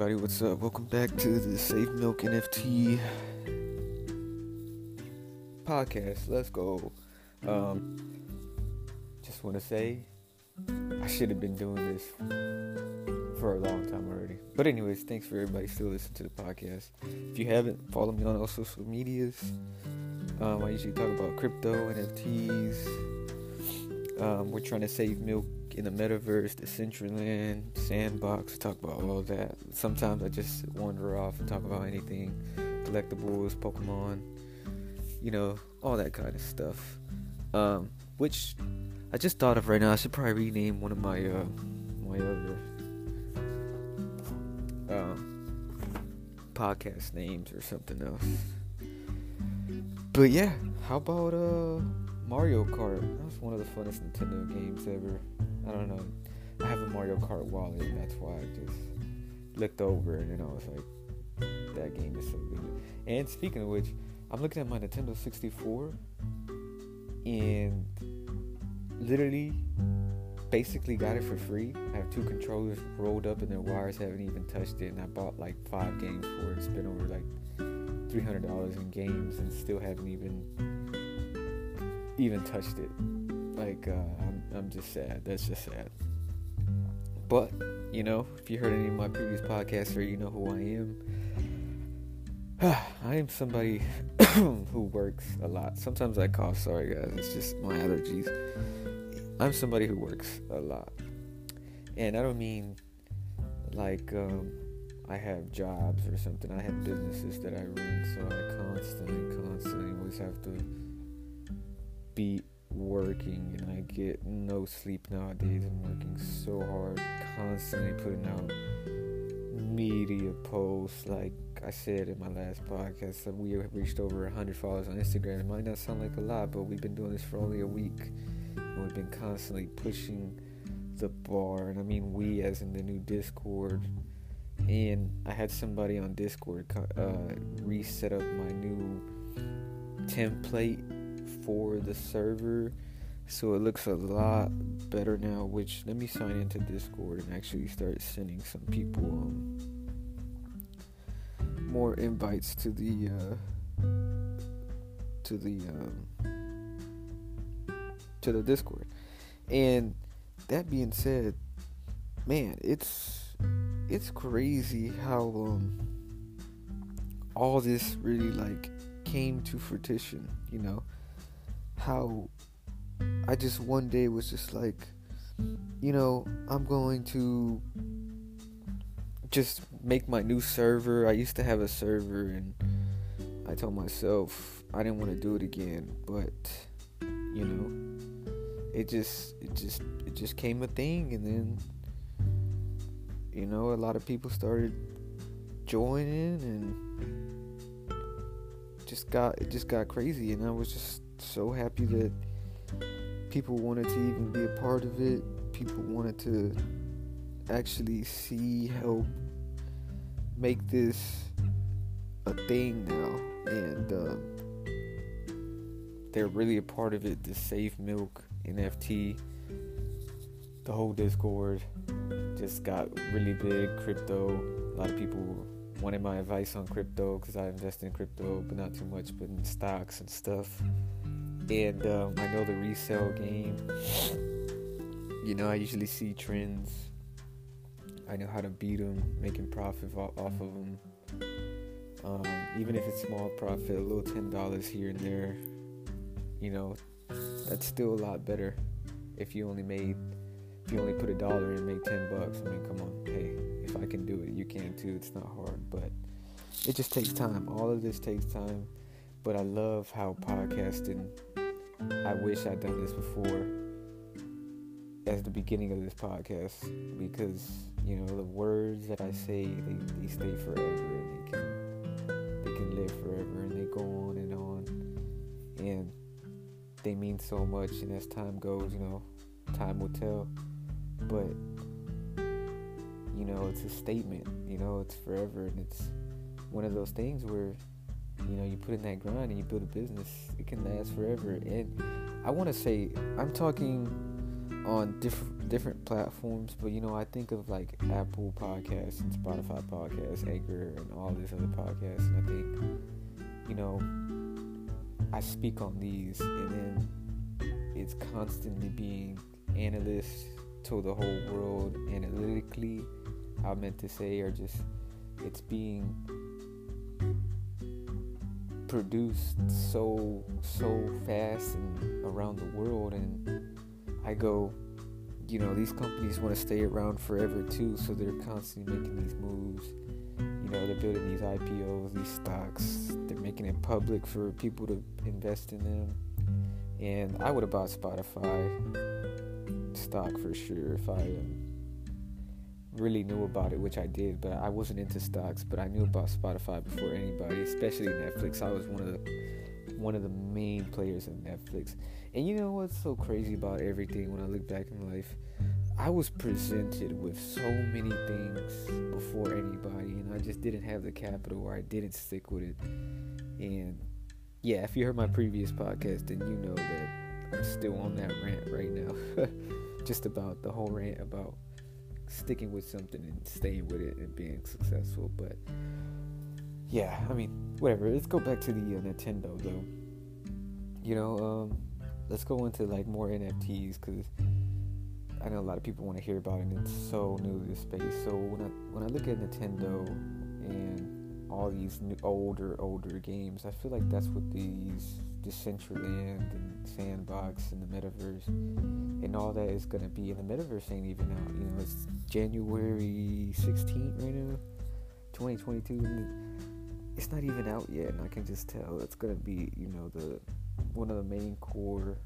everybody, what's up? Welcome back to the Save Milk NFT podcast. Let's go. Um, just want to say, I should have been doing this for a long time already. But anyways, thanks for everybody still listening to the podcast. If you haven't, follow me on all social medias. Um, I usually talk about crypto, NFTs. Um, we're trying to save milk in the metaverse, the Decentraland, Sandbox, talk about all that. Sometimes I just wander off and talk about anything, collectibles, Pokemon, you know, all that kind of stuff. Um, which I just thought of right now. I should probably rename one of my uh, my other um, podcast names or something else. But yeah, how about uh Mario Kart? That was one of the funnest Nintendo games ever. I don't know. I have a Mario Kart wallet, and that's why I just looked over and then I was like, that game is so good. And speaking of which, I'm looking at my Nintendo 64 and literally basically got it for free. I have two controllers rolled up and their wires haven't even touched it and I bought like five games for it. Spent over like three hundred dollars in games and still haven't even even touched it. Like uh, I'm I'm just sad. That's just sad. But you know, if you heard any of my previous podcasts, or you know who I am. I am somebody who works a lot. Sometimes I cough. Sorry, guys. It's just my allergies. I'm somebody who works a lot, and I don't mean like um, I have jobs or something. I have businesses that I run, so I constantly, constantly always have to be working, and I get no sleep nowadays. I'm working so hard, constantly putting out media posts. Like I said in my last podcast, that we have reached over 100 followers on Instagram. It might not sound like a lot, but we've been doing this for only a week, and we've been constantly pushing the bar. And I mean we, as in the new Discord. And I had somebody on Discord uh, reset up my new template for the server so it looks a lot better now which let me sign into discord and actually start sending some people um, more invites to the uh, to the um, to the discord. And that being said man it's it's crazy how um all this really like came to fruition you know how I just one day was just like, you know, I'm going to just make my new server. I used to have a server and I told myself I didn't want to do it again, but you know, it just it just it just came a thing and then you know, a lot of people started joining and just got it just got crazy and I was just so happy that people wanted to even be a part of it. People wanted to actually see help make this a thing now, and uh, they're really a part of it. The Save Milk NFT, the whole Discord just got really big. Crypto, a lot of people wanted my advice on crypto because I invest in crypto, but not too much, but in stocks and stuff and um, I know the resale game. You know, I usually see trends. I know how to beat them, making profit off of them. Um, even if it's small profit, a little ten dollars here and there. You know, that's still a lot better. If you only made, if you only put a dollar and make ten bucks, I mean, come on, hey, if I can do it, you can too. It's not hard, but it just takes time. All of this takes time. But I love how podcasting I wish I'd done this before as the beginning of this podcast because you know the words that I say they, they stay forever and they can they can live forever and they go on and on. And they mean so much and as time goes you know time will tell. But you know it's a statement you know it's forever. And it's one of those things where you know, you put in that grind and you build a business, it can last forever. And I want to say, I'm talking on different different platforms, but you know, I think of like Apple Podcasts and Spotify Podcasts, Anchor, and all these other podcasts, and I think, you know, I speak on these, and then it's constantly being analyzed to the whole world analytically. I meant to say, or just it's being produced so so fast and around the world and I go you know these companies want to stay around forever too so they're constantly making these moves. You know they're building these IPOs these stocks they're making it public for people to invest in them. And I would have bought Spotify stock for sure if I um, really knew about it, which I did, but I wasn't into stocks, but I knew about Spotify before anybody, especially Netflix. I was one of the one of the main players of Netflix. And you know what's so crazy about everything when I look back in life? I was presented with so many things before anybody, and I just didn't have the capital or I didn't stick with it. And yeah, if you heard my previous podcast, then you know that I'm still on that rant right now. just about the whole rant about sticking with something and staying with it and being successful. But yeah, I mean, whatever. Let's go back to the uh, Nintendo though. You know, um, let's go into like more NFTs because I know a lot of people want to hear about it. and It's so new to this space. So when I when I look at Nintendo and all these new, older older games, I feel like that's what these Decentraland and Sandbox and the Metaverse and all that is gonna be. And the Metaverse ain't even out. You know, it's January 16th right now, 2022. It's not even out yet, and I can just tell it's gonna be, you know, the one of the main core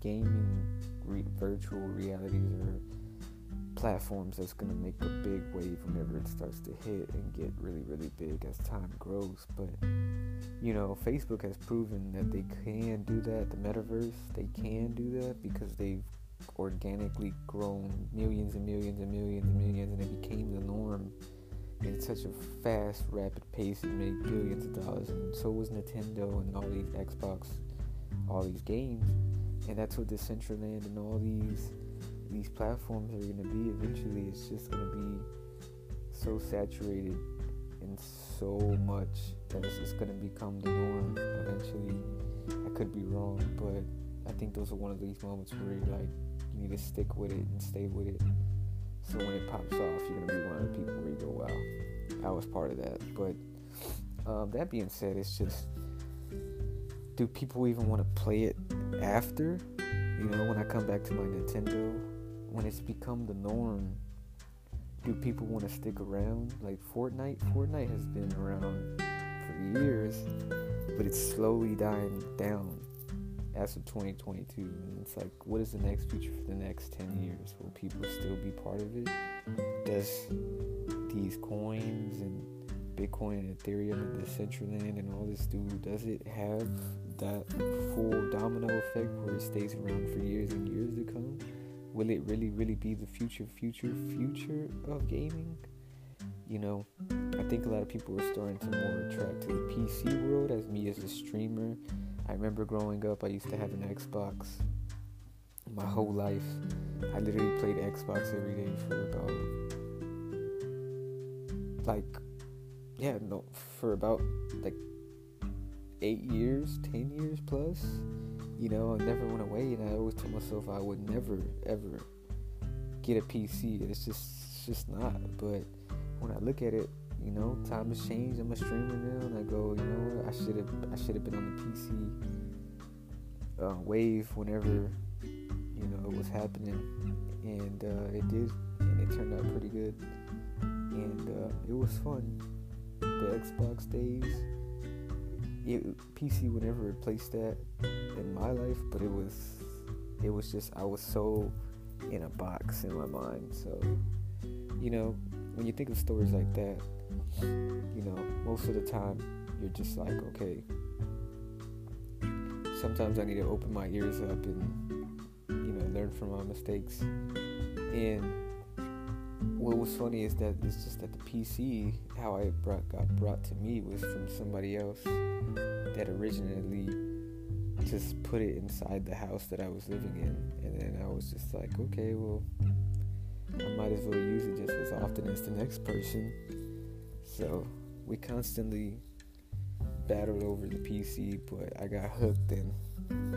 gaming re- virtual realities or platforms that's going to make a big wave whenever it starts to hit and get really, really big as time grows. But, you know, Facebook has proven that they can do that. The metaverse, they can do that because they've organically grown millions and millions and millions and millions and it became the norm in such a fast, rapid pace and made billions of dollars. And so was Nintendo and all these Xbox, all these games. And that's what Decentraland and all these these platforms are going to be eventually it's just going to be so saturated and so much that it's just going to become the norm. Eventually i could be wrong but i think those are one of these moments where you like you need to stick with it and stay with it. So when it pops off you're going to be one of the people where you go wow i was part of that. But um, that being said it's just do people even want to play it after? You know when i come back to my nintendo when it's become the norm, do people want to stick around? Like Fortnite, Fortnite has been around for years, but it's slowly dying down as of 2022. And it's like, what is the next future for the next 10 years? Will people still be part of it? Does these coins and Bitcoin and Ethereum and Decentraland and all this do, does it have that full domino effect where it stays around for years and years to come? Will it really, really be the future, future, future of gaming? You know, I think a lot of people are starting to more attract to the PC world as me as a streamer. I remember growing up, I used to have an Xbox my whole life. I literally played Xbox every day for about, like, yeah, no, for about like eight years, ten years plus you know, I never went away, and I always told myself I would never ever get a PC. It's just it's just not. But when I look at it, you know, time has changed. I'm a streamer now, and I go, you know what? I should have I should have been on the PC uh, wave whenever you know it was happening, and uh, it did, and it turned out pretty good, and uh, it was fun. The Xbox days it, PC would never replace that in my life, but it was it was just I was so in a box in my mind. So, you know, when you think of stories like that, you know, most of the time you're just like, okay, sometimes I need to open my ears up and you know, learn from my mistakes. And what was funny is that it's just that the PC, how I brought, got brought to me was from somebody else that originally just put it inside the house that I was living in, and then I was just like, okay, well, I might as well use it just as often as the next person. So we constantly battled over the PC, but I got hooked and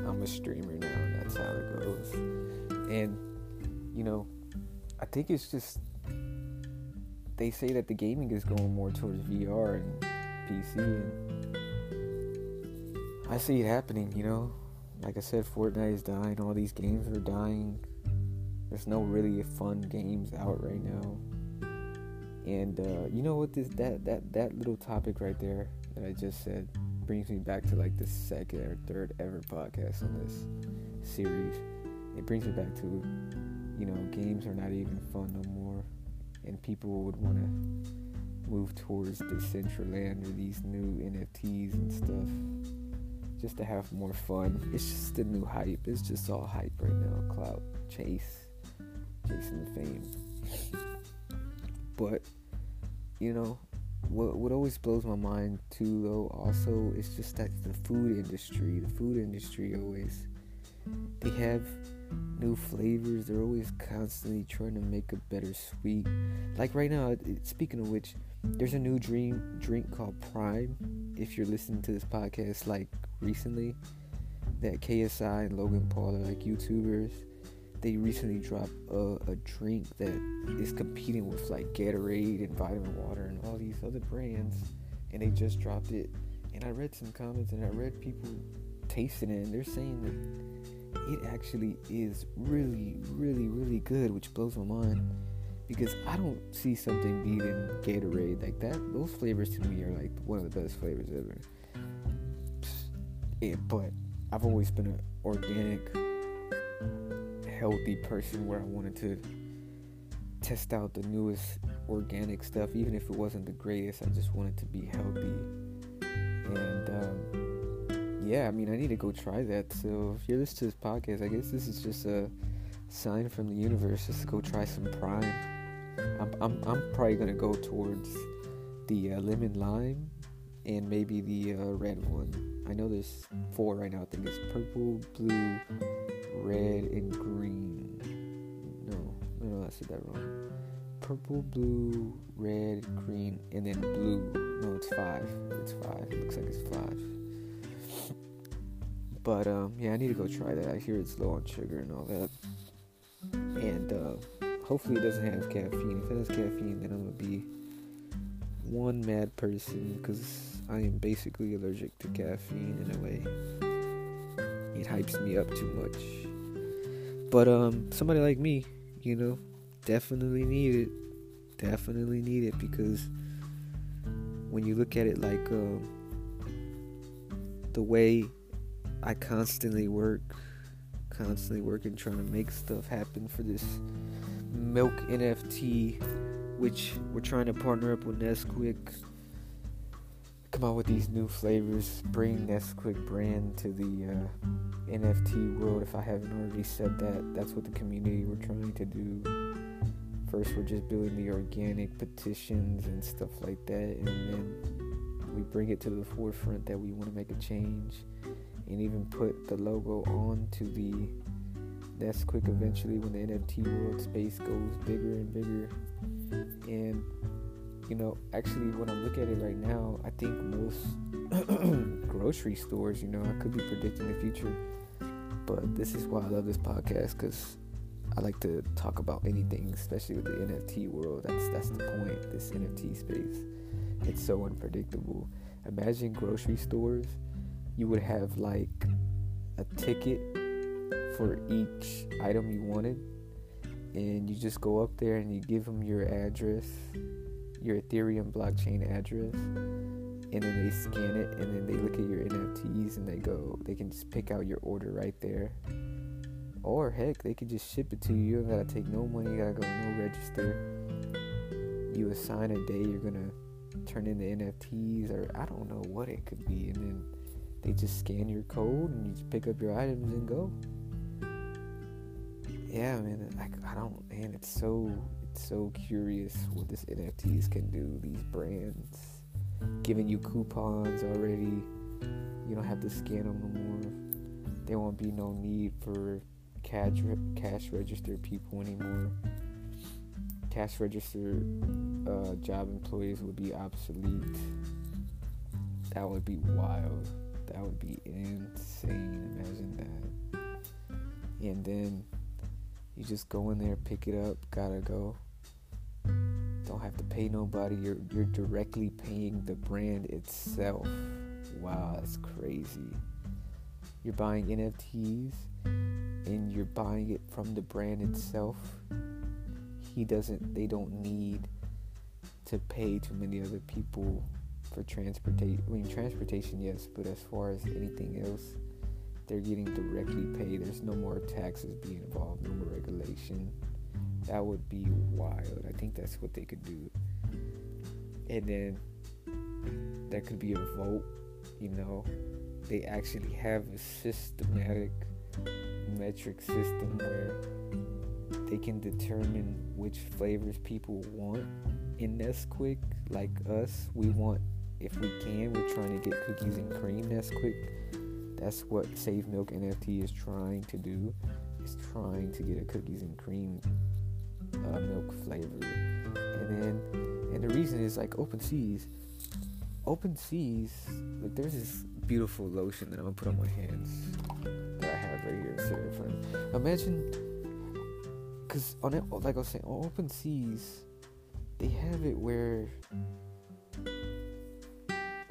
I'm a streamer now, and that's how it goes. And you know, I think it's just they say that the gaming is going more towards VR and PC, and I see it happening. You know, like I said, Fortnite is dying. All these games are dying. There's no really fun games out right now. And uh, you know what? This that that that little topic right there that I just said brings me back to like the second or third ever podcast on this series. It brings me back to, you know, games are not even fun no more, and people would want to move towards Decentraland or these new NFTs and stuff just to have more fun. It's just the new hype. It's just all hype right now. Clout chase, chasing the fame. But you know, what what always blows my mind too though also is just that the food industry the food industry always they have new flavors. They're always constantly trying to make a better sweet. Like right now speaking of which there's a new dream drink called prime. If you're listening to this podcast like recently that ksi and logan paul are like youtubers. They recently dropped a, a, drink that is competing with like Gatorade and Vitamin Water and all these other brands, and they just dropped it. And I read some comments and I read people tasting it, and they're saying that it actually is really, really, really good, which blows my mind because I don't see something beating Gatorade like that. Those flavors to me are like one of the best flavors ever. Yeah, but I've always been an organic healthy person where I wanted to test out the newest organic stuff, even if it wasn't the greatest. I just wanted to be healthy. And um, yeah, I mean, I need to go try that. So if you're listening to this podcast, I guess this is just a sign from the universe just to go try some Prime. I'm, I'm, I'm probably gonna go towards the uh, lemon lime and maybe the uh, red one. I know there's four right now. I think it's purple, blue, red, and green. No, no, no, I said that wrong. Purple, blue, red, green, and then blue. No, it's five. It's five. It looks like it's five. But um, yeah, I need to go try that. I hear it's low on sugar and all that. And uh, hopefully it doesn't have caffeine. If it has caffeine, then I'm gonna be one mad person because I am basically allergic to caffeine in a way. It hypes me up too much. But um, somebody like me, you know, definitely need it. Definitely need it because when you look at it like uh, the way I constantly work, constantly working trying to make stuff happen for this milk NFT, which we're trying to partner up with Nesquik come out with these new flavors, bring Nesquik brand to the uh, NFT world. If I haven't already said that, that's what the community we're trying to do. First, we're just building the organic petitions and stuff like that, and then we bring it to the forefront that we want to make a change, and even put the logo on to the Nesquik eventually when the NFT world space goes bigger and bigger, and you know, actually, when I look at it right now, I think most grocery stores, you know, I could be predicting the future, but this is why I love this podcast because I like to talk about anything, especially with the NFT world. That's that's the point. This NFT space, it's so unpredictable. Imagine grocery stores, you would have like a ticket for each item you wanted, and you just go up there and you give them your address your Ethereum blockchain address and then they scan it and then they look at your NFTs and they go they can just pick out your order right there. Or heck, they could just ship it to you. You don't gotta take no money, you gotta go no register. You assign a day you're gonna turn in the NFTs or I don't know what it could be and then they just scan your code and you just pick up your items and go. Yeah, man, like I don't man, it's so it's so curious what this NFTs can do. These brands giving you coupons already. You don't have to scan them no more. there won't be no need for cash cash register people anymore. Cash register uh, job employees would be obsolete. That would be wild. That would be insane. Imagine that. And then you just go in there, pick it up, gotta go. Don't have to pay nobody. You're you're directly paying the brand itself. Wow, that's crazy. You're buying NFTs and you're buying it from the brand itself. He doesn't they don't need to pay too many other people for transportation. I mean transportation yes, but as far as anything else, they're getting directly paid. There's no more taxes being involved, no more regulation. That would be wild. I think that's what they could do. And then there could be a vote, you know. They actually have a systematic metric system where they can determine which flavors people want in Nesquik. Like us, we want, if we can, we're trying to get cookies and cream Nesquik that's what Save Milk NFT is trying to do. Is trying to get a cookies and cream uh, milk flavor, and then and the reason is like Open Seas. Open Seas, like there's this beautiful lotion that I'm gonna put on my hands that I have right here front. Imagine, cause on it, like I was saying, on Open Seas, they have it where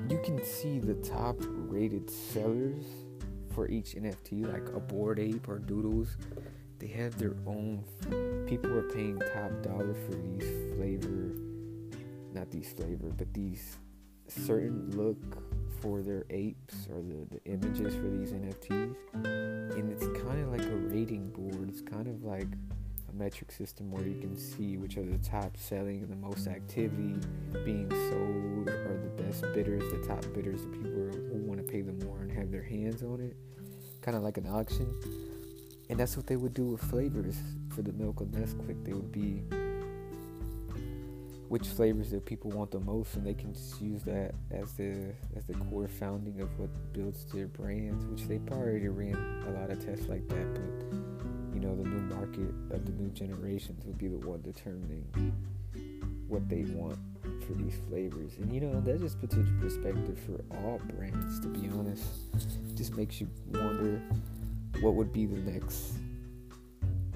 you can see the top rated sellers for each NFT, like a Bored Ape or Doodles. They have their own. People are paying top dollar for these flavor, not these flavor, but these certain look for their apes or the, the images for these NFTs. And it's kind of like a rating board. It's kind of like a metric system where you can see which are the top selling and the most activity being sold or the best bidders, the top bidders, the people who want to pay them more and have their hands on it. Kind of like an auction. And that's what they would do with flavors for the milk of Nesquik. They would be which flavors that people want the most, and they can just use that as the as the core founding of what builds their brands. Which they probably ran a lot of tests like that, but know the new market of the new generations would be the one determining what they want for these flavors. And you know that just puts into perspective for all brands. To be honest, just makes you wonder what would be the next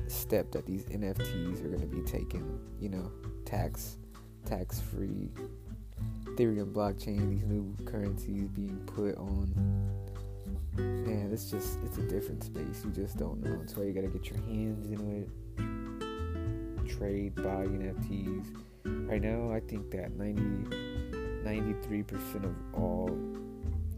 step that these NFTs are going to be taking. You know, tax tax free Ethereum blockchain, these new currencies being put on. Man, it's just it's a different space. You just don't know. That's why you gotta get your hands in it. Trade, buy NFTs. Right now, I think that 90, 93% of all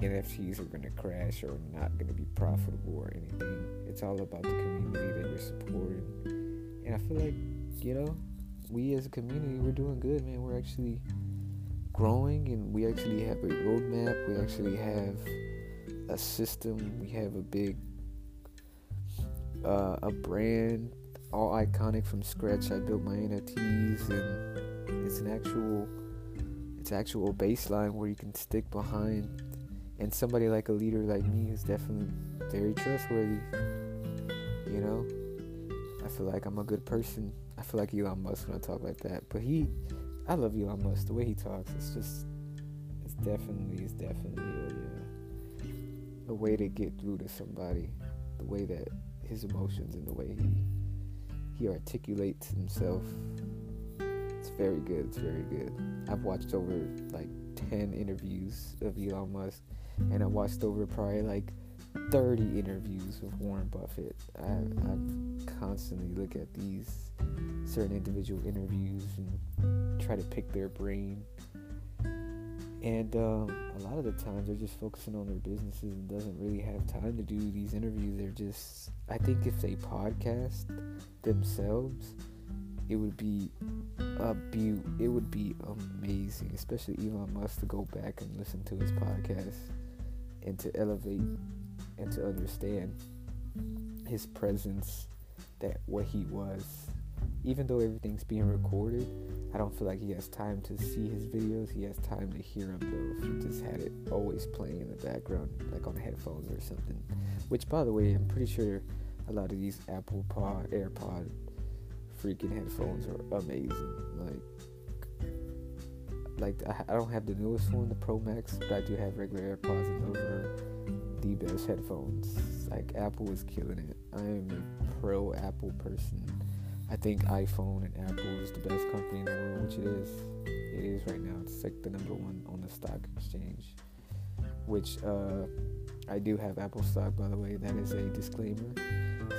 NFTs are gonna crash or not gonna be profitable or anything. It's all about the community that you're supporting. And I feel like, you know, we as a community, we're doing good, man. We're actually growing and we actually have a roadmap. We actually have a system. We have a big, uh, a brand, all iconic from scratch. I built my NFTs and it's an actual, it's actual baseline where you can stick behind. And somebody like a leader like me is definitely very trustworthy. You know, I feel like I'm a good person I feel like Elon Musk when I talk like that. But he, I love Elon Musk. The way he talks, it's just, it's definitely, it's definitely a, a way to get through to somebody. The way that his emotions and the way he he articulates himself. It's very good. It's very good. I've watched over like ten interviews of Elon Musk, and I watched over probably like 30 interviews with Warren Buffett. I, I constantly look at these certain individual interviews and try to pick their brain. And um, a lot of the times they're just focusing on their businesses and doesn't really have time to do these interviews. They're just, I think if they podcast themselves, it would be a be it would be amazing, especially Elon Musk to go back and listen to his podcast and to elevate and to understand his presence that what he was even though everything's being recorded I don't feel like he has time to see his videos. He has time to hear them though. If he just had it always playing in the background, like on headphones or something. Which, by the way, I'm pretty sure a lot of these Apple Pod, AirPod, freaking headphones are amazing. Like, like I, don't have the newest one, the Pro Max, but I do have regular AirPods, and those are the best headphones. Like Apple is killing it. I am a pro Apple person. I think iPhone and Apple is the best company in the world, which it is. It is right now. It's like the number one on the stock exchange. Which uh, I do have Apple stock, by the way. That is a disclaimer.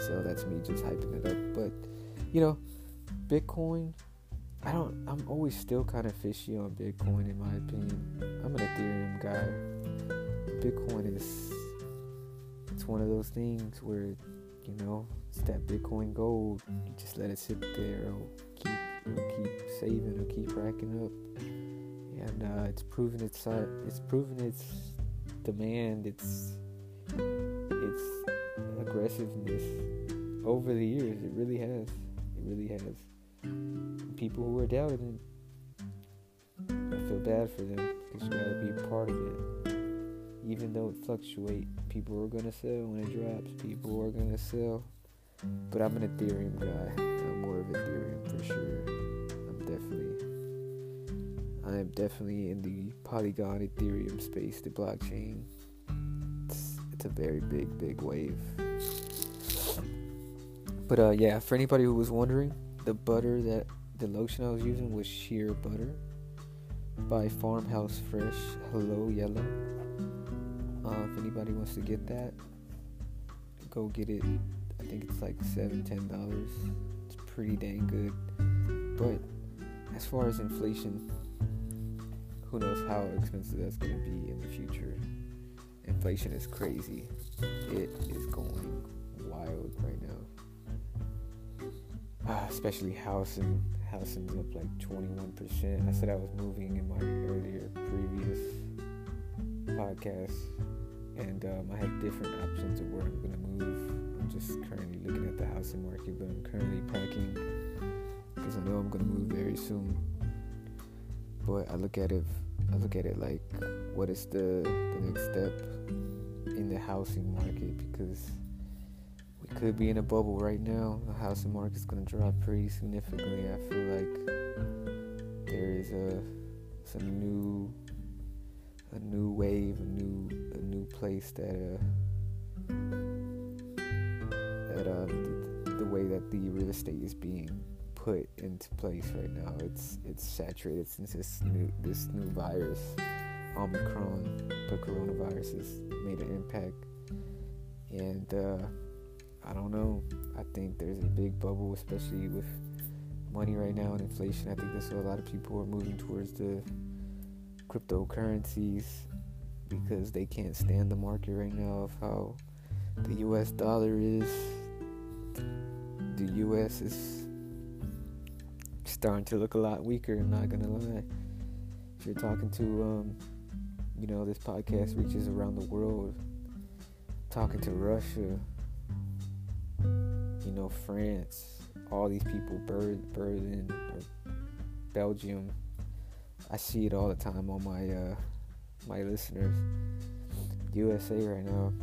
So that's me just hyping it up. But you know, Bitcoin. I don't. I'm always still kind of fishy on Bitcoin, in my opinion. I'm an Ethereum guy. Bitcoin is. It's one of those things where, you know, it's that Bitcoin gold. You just let it sit there. It'll keep, it'll keep saving. It'll keep racking up, and uh, it's proven its it's proven its demand. Its its aggressiveness over the years. It really has. It really has. People who are doubting it, I feel bad for them because you gotta be part of it. Even though it fluctuates, people are gonna sell when it drops. People are gonna sell. But I'm an Ethereum guy. I'm more of Ethereum for sure. I'm definitely I am definitely in the Polygon Ethereum space, the blockchain. It's, it's a very big, big wave. But uh, yeah, for anybody who was wondering, the butter that the lotion I was using was shea butter by Farmhouse Fresh Hello Yellow. Uh, if anybody wants to get that, go get it I think it's like seven, ten dollars. It's pretty dang good. But as far as inflation, who knows how expensive that's gonna be in the future. Inflation is crazy. It is going wild right now. Uh, especially housing. Housing's up like 21%. I said I was moving in my earlier previous podcast, and um, I have different options of where I'm gonna move I'm just currently looking at the housing market, but I'm currently packing because I know I'm gonna move very soon. But I look at it, I look at it like, what is the the next step in the housing market? Because we could be in a bubble right now. The housing market's gonna drop pretty significantly. I feel like there is a some new a new wave, a new a new place that uh that um, the, the way that the real estate is being put into place right now. It's it's saturated since this new this new virus, Omicron, the coronavirus has made an impact, and uh, I don't know. I think there's a big bubble, especially with money right now and inflation. I think that's why a lot of people are moving towards the cryptocurrencies because they can't stand the market right now of how the US dollar is the U.S. is starting to look a lot weaker. I'm not gonna lie. If you're talking to, um, you know, this podcast reaches around the world. Talking to Russia, you know, France, all these people, Berlin, Belgium. I see it all the time on my uh, my listeners. USA right now.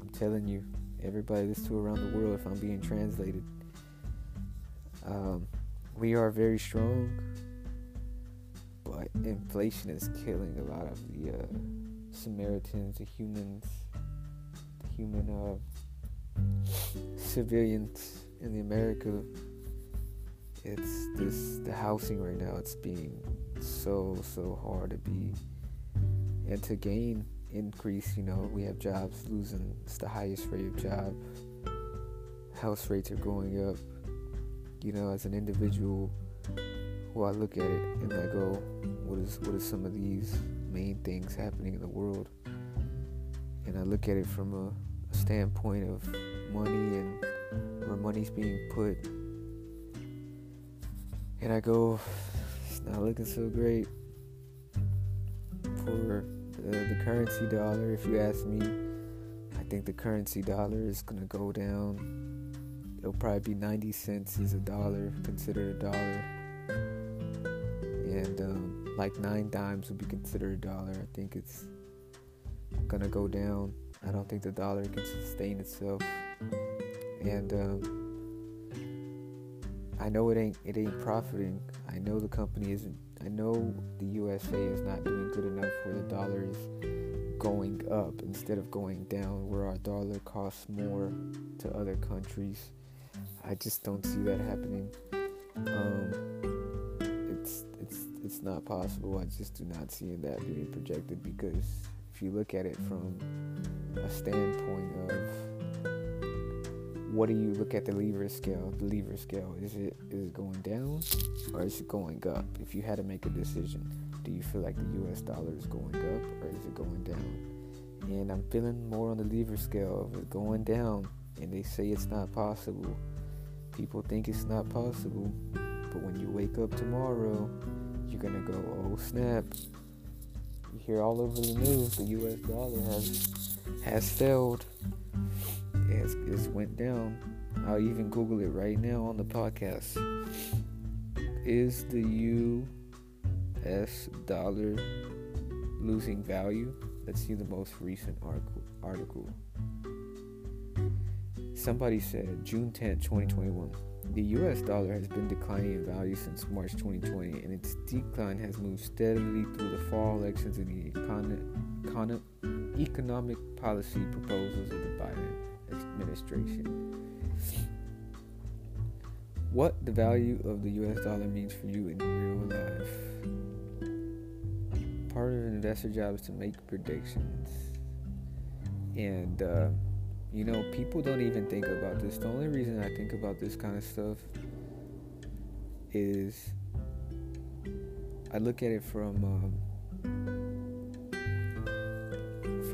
I'm telling you, everybody that's to around the world. If I'm being translated um, we are very strong, but inflation is killing a lot of the uh, Samaritans, the humans, the human uh, civilians in the America. It's this the housing right now. It's being so so hard to be and to gain increase. You know, we have jobs losing. It's the highest rate of job. House rates are going up you know, as an individual who I look at it and I go, what is what are some of these main things happening in the world? And I look at it from a, a standpoint of money and where money's being put. And I go, not looking so great for the, currency dollar, if you ask me. I think the currency dollar is going to go down it'll probably be 90 cents is a dollar, considered a dollar. and um, like nine dimes would be considered a dollar. I think it's gonna go down. I don't think the dollar can sustain itself, and um, I know it ain't it ain't profiting. I know the company isn't. I know the USA is not doing good enough where the dollar is going up instead of going down, where our dollar costs more to other countries. I just don't see that happening. Um, it's it's it's not possible. I just do not see that being projected because if you look at it from a standpoint of what do you look at the lever scale? The lever scale is it is it going down or is it going up? If you had to make a decision, do you feel like the U.S. dollar is going up or is it going down? And I'm feeling more on the lever scale of it going down, and they say it's not possible. People think it's not possible, but when you wake up tomorrow, you're gonna go, oh snap! You hear all over the news the U.S. dollar has has failed. It's, it's went down. I'll even Google it right now on the podcast. Is the U.S. dollar losing value? Let's see the most recent article. Somebody said June 10, 2021. The US dollar has been declining in value since March 2020, and its decline has moved steadily through the fall elections and the econ- economic policy proposals of the Biden administration. What the value of the US dollar means for you in real life. Part of an investor job is to make predictions. And, uh, you know, people don't even think about this. The only reason I think about this kind of stuff is I look at it from um,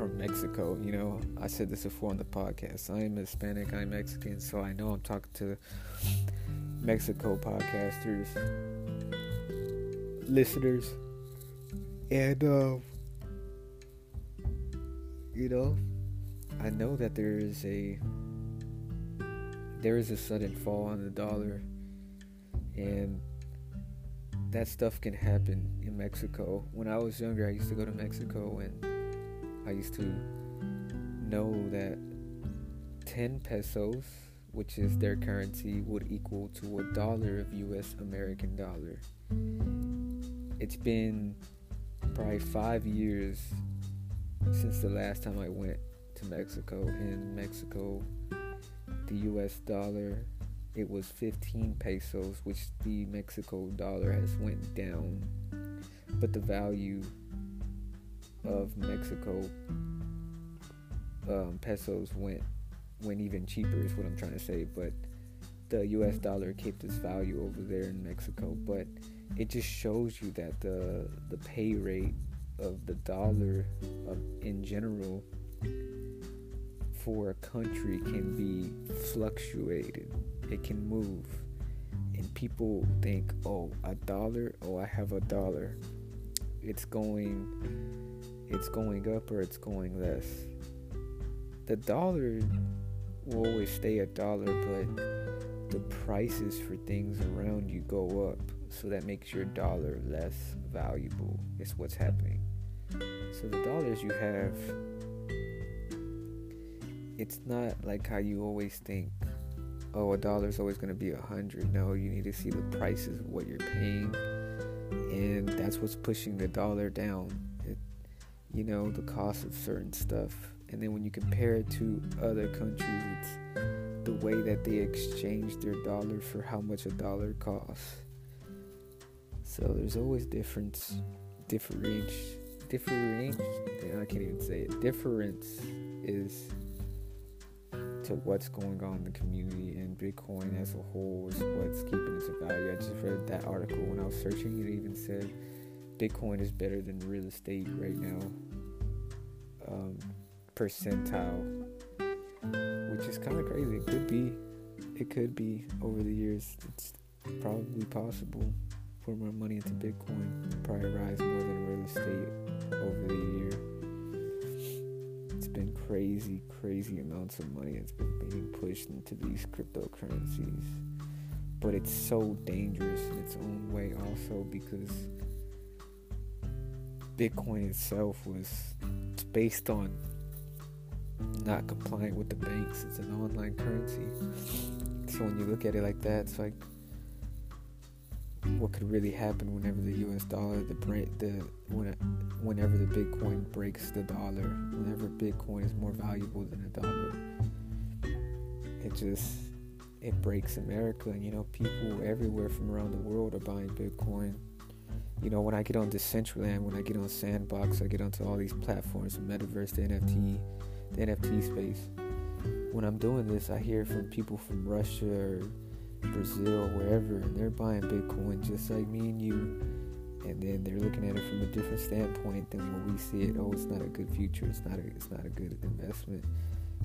from Mexico. You know, I said this before on the podcast. I'm Hispanic. I'm Mexican, so I know I'm talking to Mexico podcasters, listeners, and um, you know I know that there is a there is a sudden fall on the dollar and that stuff can happen in Mexico. When I was younger, I used to go to Mexico and I used to know that 10 pesos, which is their currency, would equal to a dollar of US American dollar. It's been probably five years since the last time I went to Mexico. In Mexico, the US dollar it was 15 pesos, which the Mexico dollar has went down, but the value of Mexico um, pesos went went even cheaper. Is what I'm trying to say, but the U.S. dollar kept its value over there in Mexico. But it just shows you that the the pay rate of the dollar of, in general for a country can be fluctuated. It can move. And people think, oh, a dollar, oh, I have a dollar. It's going it's going up or it's going less. The dollar will always stay a dollar, but the prices for things around you go up. So that makes your dollar less valuable. It's what's happening. So the dollars you have it's not like how you always think oh a dollar is always going to be a hundred no you need to see the prices of what you're paying and that's what's pushing the dollar down you know the cost of certain stuff and then when you compare it to other countries it's the way that they exchange their dollar for how much a dollar costs so there's always difference difference difference i can't even say it difference is to what's going on in the community and Bitcoin as a whole is what's keeping its value. I just read that article when I was searching. It even said Bitcoin is better than real estate right now. Um, percentile, which is kind of crazy. It could be, it could be over the years. It's probably possible. Put more money into Bitcoin, probably rise more than real estate over the year It's been crazy, crazy amounts of money that's been being pushed into these cryptocurrencies. But it's so dangerous in its own way, also, because Bitcoin itself was based on not complying with the banks. It's an online currency. So when you look at it like that, it's like what could really happen whenever the U.S. dollar, the the when, whenever the Bitcoin breaks the dollar, whenever Bitcoin is more valuable than a dollar, it just it breaks America. And you know, people everywhere from around the world are buying Bitcoin. You know, when I get on Decentraland, when I get on Sandbox, I get onto all these platforms, the Metaverse, the NFT, the NFT space. When I'm doing this, I hear from people from Russia or Brazil, wherever, and they're buying Bitcoin just like me and you. And then they're looking at it from a different standpoint than what we see it. Oh, it's not a good future. It's not a. It's not a good investment.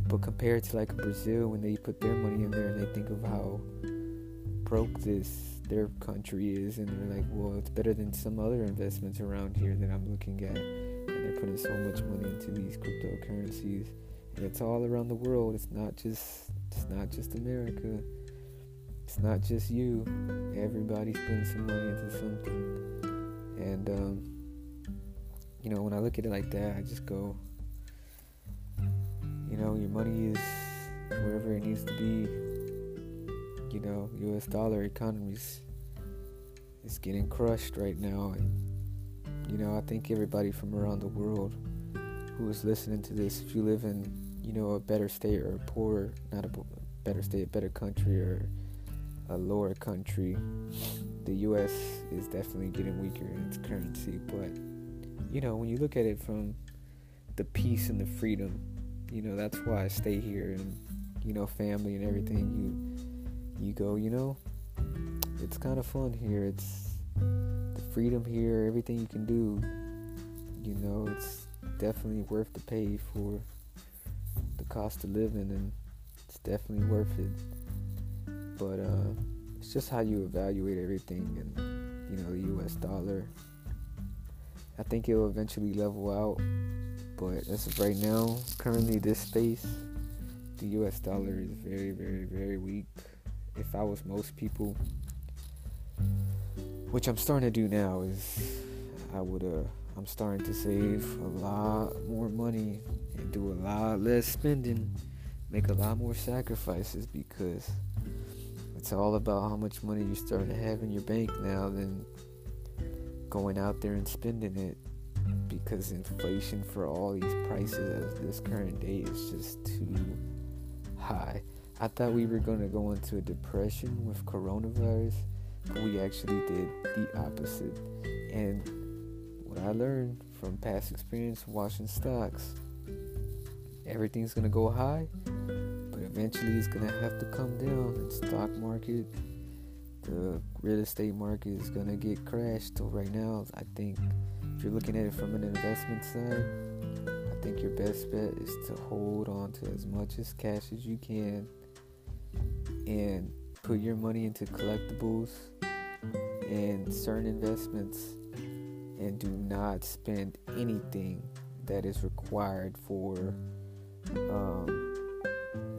But compared to like Brazil, when they put their money in there and they think of how broke this their country is, and they're like, well, it's better than some other investments around here that I'm looking at, and they're putting so much money into these cryptocurrencies, and it's all around the world. It's not just. It's not just America it's not just you. Everybody's putting some money into something. And, um, you know, when I look at it like that, I just go, you know, your money is wherever it needs to be. You know, U.S. dollar economies is getting crushed right now. And, you know, I think everybody from around the world who is listening to this, if you live in, you know, a better state or a poorer, not a better state, a better country or a lower country, the U.S. is definitely getting weaker in its currency. But you know, when you look at it from the peace and the freedom, you know that's why I stay here, and you know, family and everything. You you go, you know, it's kind of fun here. It's the freedom here, everything you can do. You know, it's definitely worth the pay for the cost of living, and it's definitely worth it but uh, it's just how you evaluate everything and you know the U.S. dollar. I think it will eventually level out, but as of right now, currently this space, the U.S. dollar is very, very, very weak. If I was most people, which I'm starting to do now, is I would uh, I'm starting to save a lot more money and do a lot less spending, make a lot more sacrifices because it's all about how much money you're starting to have in your bank now than going out there and spending it because inflation for all these prices at this current day is just too high. I thought we were going to go into a depression with coronavirus, but we actually did the opposite. And what I learned from past experience watching stocks, everything's going to go high but eventually it's gonna have to come down. The stock market, the real estate market is gonna get crashed. So right now, I think if you're looking at it from an investment side, I think your best bet is to hold on to as much as cash as you can and put your money into collectibles and certain investments and do not spend anything that is required for um,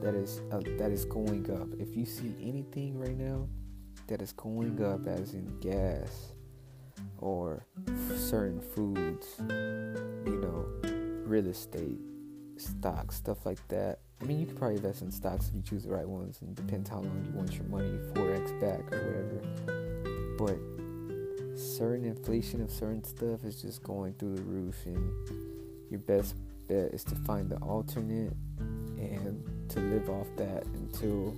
that is uh, that is going up. If you see anything right now that is going up, as in gas or certain foods, you know, real estate, stocks, stuff like that. I mean, you could probably invest in stocks if you choose the right ones, and depends how long you want your money forex back or whatever. But certain inflation of certain stuff is just going through the roof, and your best bet is to find the alternate and to live off that until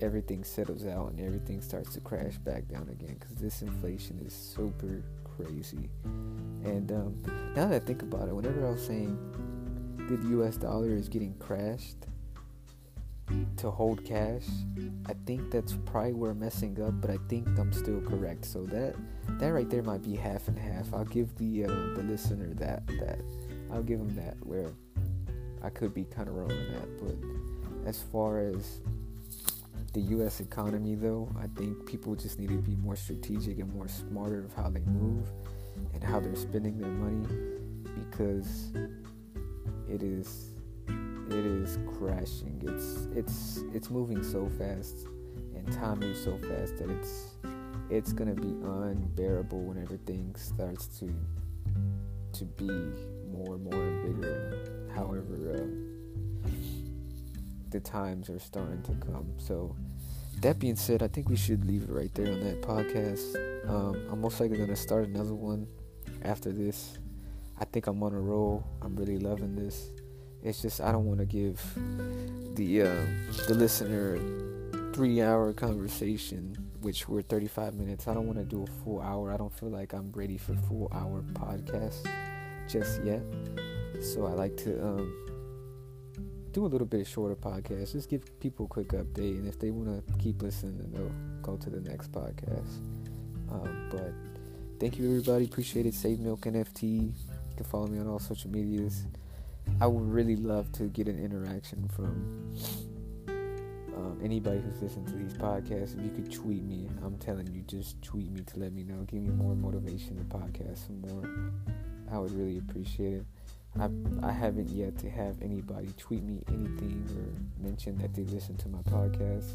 everything settles out and everything starts to crash back down again because this inflation is super crazy. And um, now that I think about it, whenever I was saying the US dollar is getting crashed to hold cash, I think that's probably where I'm messing up, but I think I'm still correct. So that that right there might be half and half. I'll give the uh, the listener that that I'll give him that where I could be kind of wrong on that, but as far as the U.S. economy, though, I think people just need to be more strategic and more smarter of how they move and how they're spending their money because it is it is crashing. It's it's it's moving so fast and time moves so fast that it's it's gonna be unbearable when everything starts to to be more and more and bigger. However, uh, the times are starting to come. So, that being said, I think we should leave it right there on that podcast. Um, I'm most likely to start another one after this. I think I'm on a roll. I'm really loving this. It's just I don't want to give the uh, the listener three hour conversation, which we're 35 minutes. I don't want to do a full hour. I don't feel like I'm ready for full hour podcast just yet. So I like to um, do a little bit shorter podcast. Just give people a quick update, and if they want to keep listening, they'll go to the next podcast. Um, but thank you, everybody. Appreciate it. Save Milk NFT. You can follow me on all social medias. I would really love to get an interaction from um, anybody who's listening to these podcasts. If you could tweet me, I'm telling you, just tweet me to let me know. Give me more motivation to podcast some more. I would really appreciate it. I, I haven't yet to have anybody tweet me anything or mention that they listen to my podcast.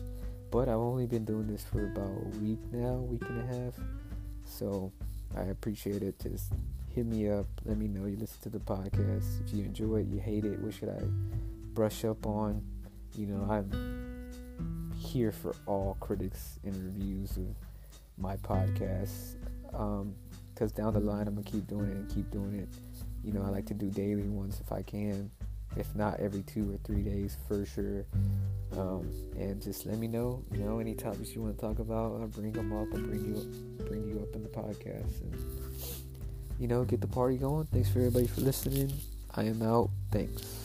But I've only been doing this for about a week now, week and a half. So I appreciate it. Just hit me up. Let me know you listen to the podcast. If you enjoy it, you hate it, what should I brush up on? You know, I'm here for all critics and reviews of my podcast. Because um, down the line, I'm going to keep doing it and keep doing it. You know, I like to do daily ones if I can. If not every two or three days, for sure. Um, and just let me know, you know, any topics you want to talk about. I'll bring them up. I'll bring you, bring you up in the podcast, and you know, get the party going. Thanks for everybody for listening. I am out. Thanks.